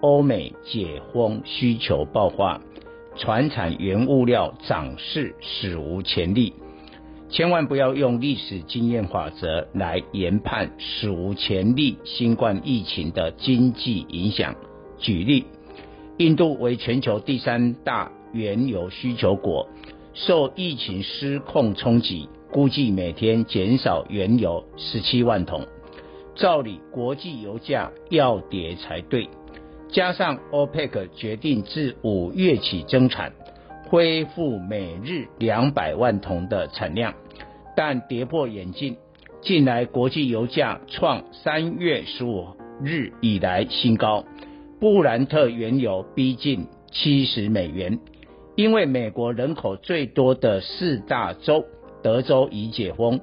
欧美解封需求爆发，传产原物料涨势史无前例。千万不要用历史经验法则来研判史无前例新冠疫情的经济影响。举例，印度为全球第三大原油需求国，受疫情失控冲击。估计每天减少原油十七万桶，照理国际油价要跌才对。加上 OPEC 决定自五月起增产，恢复每日两百万桶的产量，但跌破眼镜，近来国际油价创三月十五日以来新高，布兰特原油逼近七十美元，因为美国人口最多的四大州。德州已解封，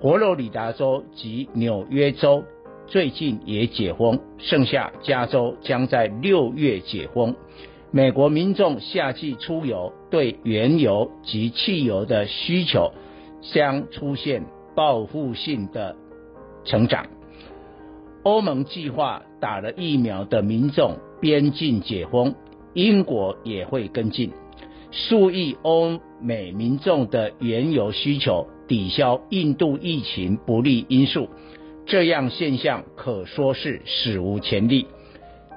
佛罗里达州及纽约州最近也解封，剩下加州将在六月解封。美国民众夏季出游，对原油及汽油的需求将出现报复性的成长。欧盟计划打了疫苗的民众边境解封，英国也会跟进。数亿欧美民众的原油需求抵消印度疫情不利因素，这样现象可说是史无前例。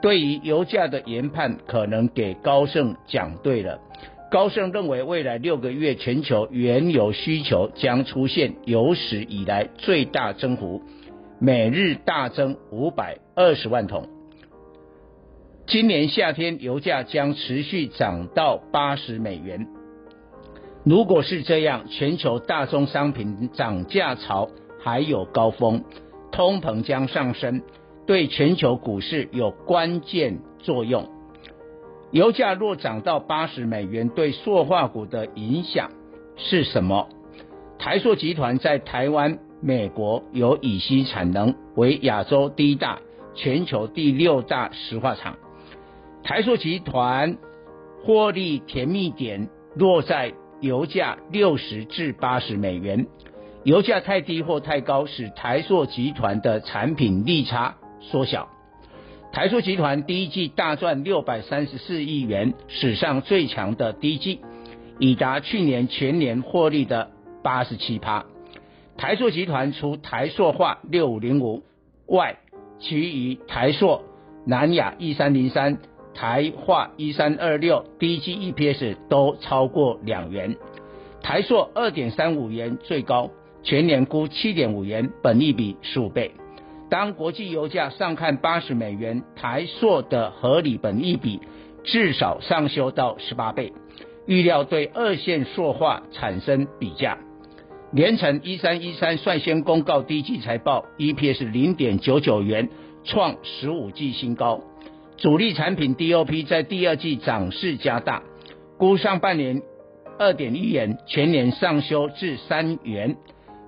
对于油价的研判，可能给高盛讲对了。高盛认为，未来六个月全球原油需求将出现有史以来最大增幅，每日大增五百二十万桶。今年夏天油价将持续涨到八十美元。如果是这样，全球大宗商品涨价潮还有高峰，通膨将上升，对全球股市有关键作用。油价若涨到八十美元，对塑化股的影响是什么？台塑集团在台湾、美国有乙烯产能，为亚洲第一大、全球第六大石化厂。台塑集团获利甜蜜点落在油价六十至八十美元，油价太低或太高，使台塑集团的产品利差缩小。台塑集团第一季大赚六百三十四亿元，史上最强的第一季，已达去年全年获利的八十七趴。台塑集团除台塑化六五零五外，其余台塑、南亚一三零三。台化一三二六，第一季 EPS 都超过两元，台塑二点三五元最高，全年估七点五元，本益比十五倍。当国际油价上看八十美元，台塑的合理本益比至少上修到十八倍，预料对二线塑化产生比价。联成一三一三率先公告第一季财报，EPS 零点九九元，创十五季新高。主力产品 DOP 在第二季涨势加大，估上半年二点一元，全年上修至三元。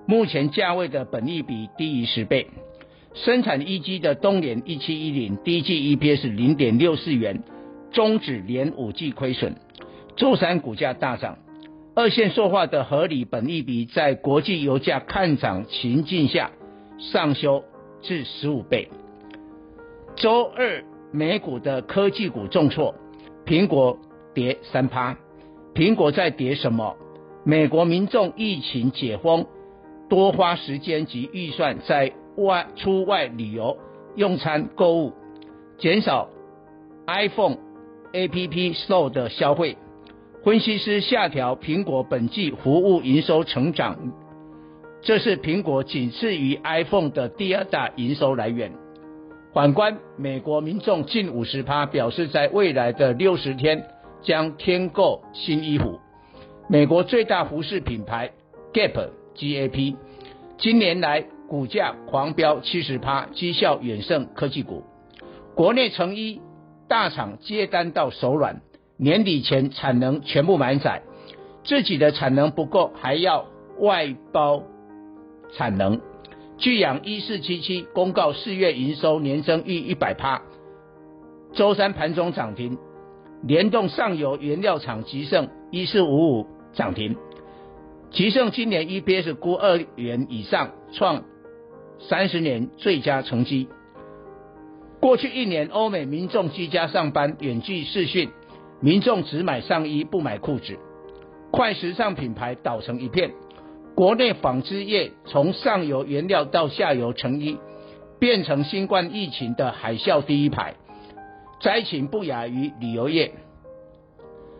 目前价位的本益比低于十倍。生产一机的东联一七一零，第一季 EPS 零点六四元，终止连五季亏损。周三股价大涨。二线塑化的合理本益比在国际油价看涨情境下上修至十五倍。周二。美股的科技股重挫，苹果跌三趴。苹果在跌什么？美国民众疫情解封，多花时间及预算在外出外旅游、用餐、购物，减少 iPhone APP Store 的消费。分析师下调苹果本季服务营收成长，这是苹果仅次于 iPhone 的第二大营收来源。反观美国民众近五十趴表示，在未来的六十天将添购新衣服。美国最大服饰品牌 Gap GAP 今年来股价狂飙七十趴，绩效远胜科技股。国内成衣大厂接单到手软，年底前产能全部满载，自己的产能不够，还要外包产能。聚阳一四七七公告四月营收年增逾一百趴，周三盘中涨停，联动上游原料厂集胜一四五五涨停，集胜今年 EPS 估二元以上，创三十年最佳成绩。过去一年，欧美民众居家上班、远距视讯，民众只买上衣不买裤子，快时尚品牌倒成一片。国内纺织业从上游原料到下游成衣，变成新冠疫情的海啸第一排，灾情不亚于旅游业。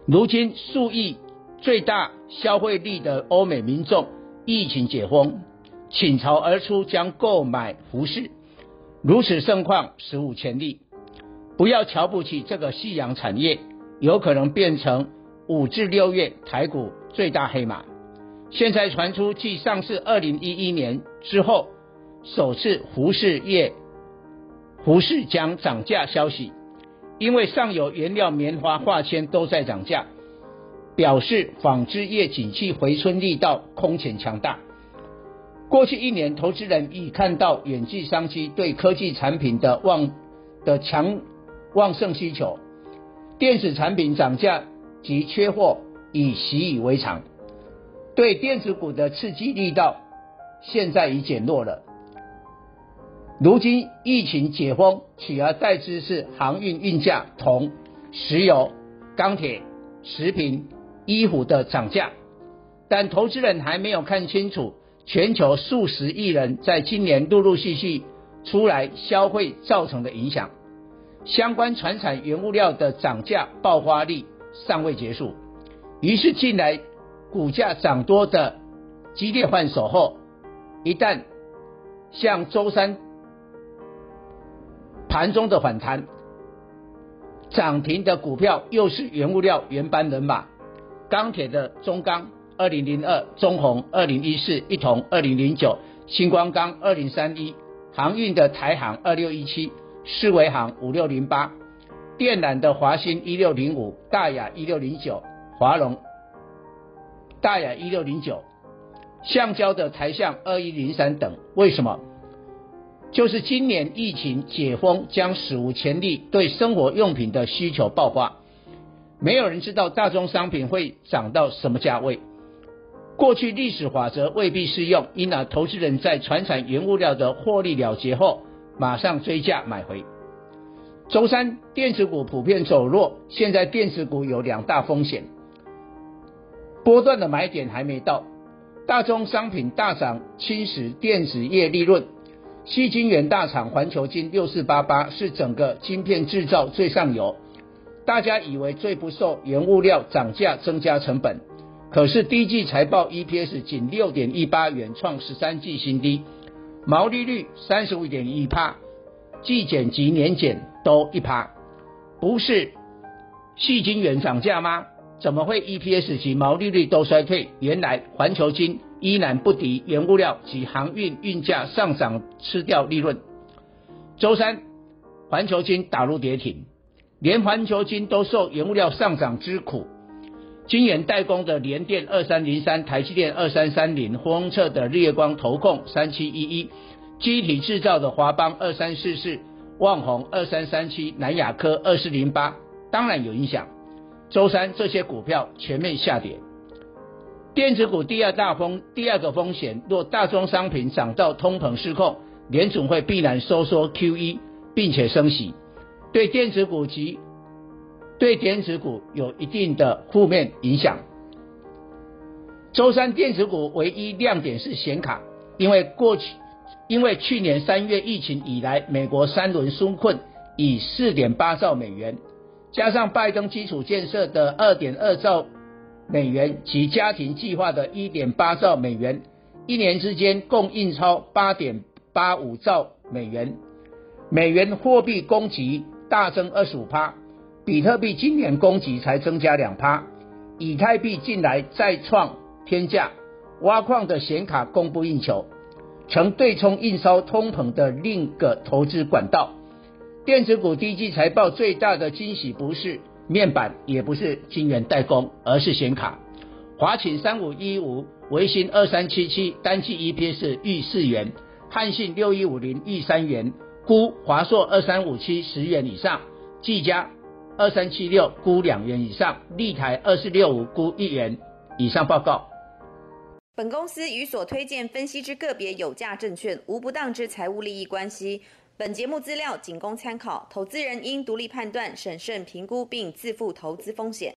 如今数亿最大消费力的欧美民众，疫情解封，倾巢而出将购买服饰，如此盛况史无前例。不要瞧不起这个夕阳产业，有可能变成五至六月台股最大黑马。现在传出继上市二零一一年之后，首次服饰业服饰将涨价消息，因为上游原料棉花、化纤都在涨价，表示纺织业景气回春力道空前强大。过去一年，投资人已看到远距商机对科技产品的旺的强旺盛需求，电子产品涨价及缺货已习以为常。对电子股的刺激力道，现在已减弱了。如今疫情解封，取而代之是航运运价、铜、石油、钢铁、食品、衣服的涨价。但投资人还没有看清楚，全球数十亿人在今年陆陆续续出来消费造成的影响。相关传产原物料的涨价爆发力尚未结束，于是近来。股价涨多的激烈换手后，一旦像周三盘中的反弹，涨停的股票又是原物料原班人马，钢铁的中钢二零零二、中红二零一四、一铜二零零九、新光钢二零三一、航运的台航二六一七、世维航五六零八、电缆的华新一六零五、大亚一六零九、华龙。大亚一六零九，橡胶的台橡二一零三等，为什么？就是今年疫情解封将史无前例对生活用品的需求爆发，没有人知道大宗商品会涨到什么价位。过去历史法则未必适用，因而投资人在传产原物料的获利了结后，马上追价买回。周三电子股普遍走弱，现在电子股有两大风险。波段的买点还没到，大宗商品大涨侵蚀电子业利润。西晶元大厂环球金六四八八是整个晶片制造最上游，大家以为最不受原物料涨价增加成本，可是第一季财报 EPS 仅六点一八元，创十三季新低，毛利率三十五点一趴，季减及年减都一趴，不是矽晶圆涨价吗？怎么会 EPS 及毛利率都衰退？原来环球晶依然不敌原物料及航运运价上涨吃掉利润。周三，环球晶打入跌停，连环球晶都受原物料上涨之苦。晶圆代工的联电二三零三、台积电二三三零、丰测的日月光、投控三七一一、机体制造的华邦二三四四、旺宏二三三七、南亚科二四零八，当然有影响。周三这些股票全面下跌，电子股第二大风第二个风险，若大宗商品涨到通膨失控，联准会必然收缩 QE，并且升息，对电子股及对电子股有一定的负面影响。周三电子股唯一亮点是显卡，因为过去因为去年三月疫情以来，美国三轮纾困以四点八兆美元。加上拜登基础建设的二点二兆美元及家庭计划的一点八兆美元，一年之间共印钞八点八五兆美元，美元货币供给大增二十五趴，比特币今年供给才增加两趴，以太币近来再创天价，挖矿的显卡供不应求，成对冲印钞通膨的另一个投资管道。电子股第一季财报最大的惊喜不是面板，也不是晶圆代工，而是显卡。华擎三五一五，微星二三七七，单季 EPS 逾四元，汉信六一五零逾三元，估华硕二三五七十元以上，技嘉二三七六估两元以上，立台二四六五估一元以上。报告。本公司与所推荐分析之个别有价证券无不当之财务利益关系。本节目资料仅供参考，投资人应独立判断、审慎评估并自负投资风险。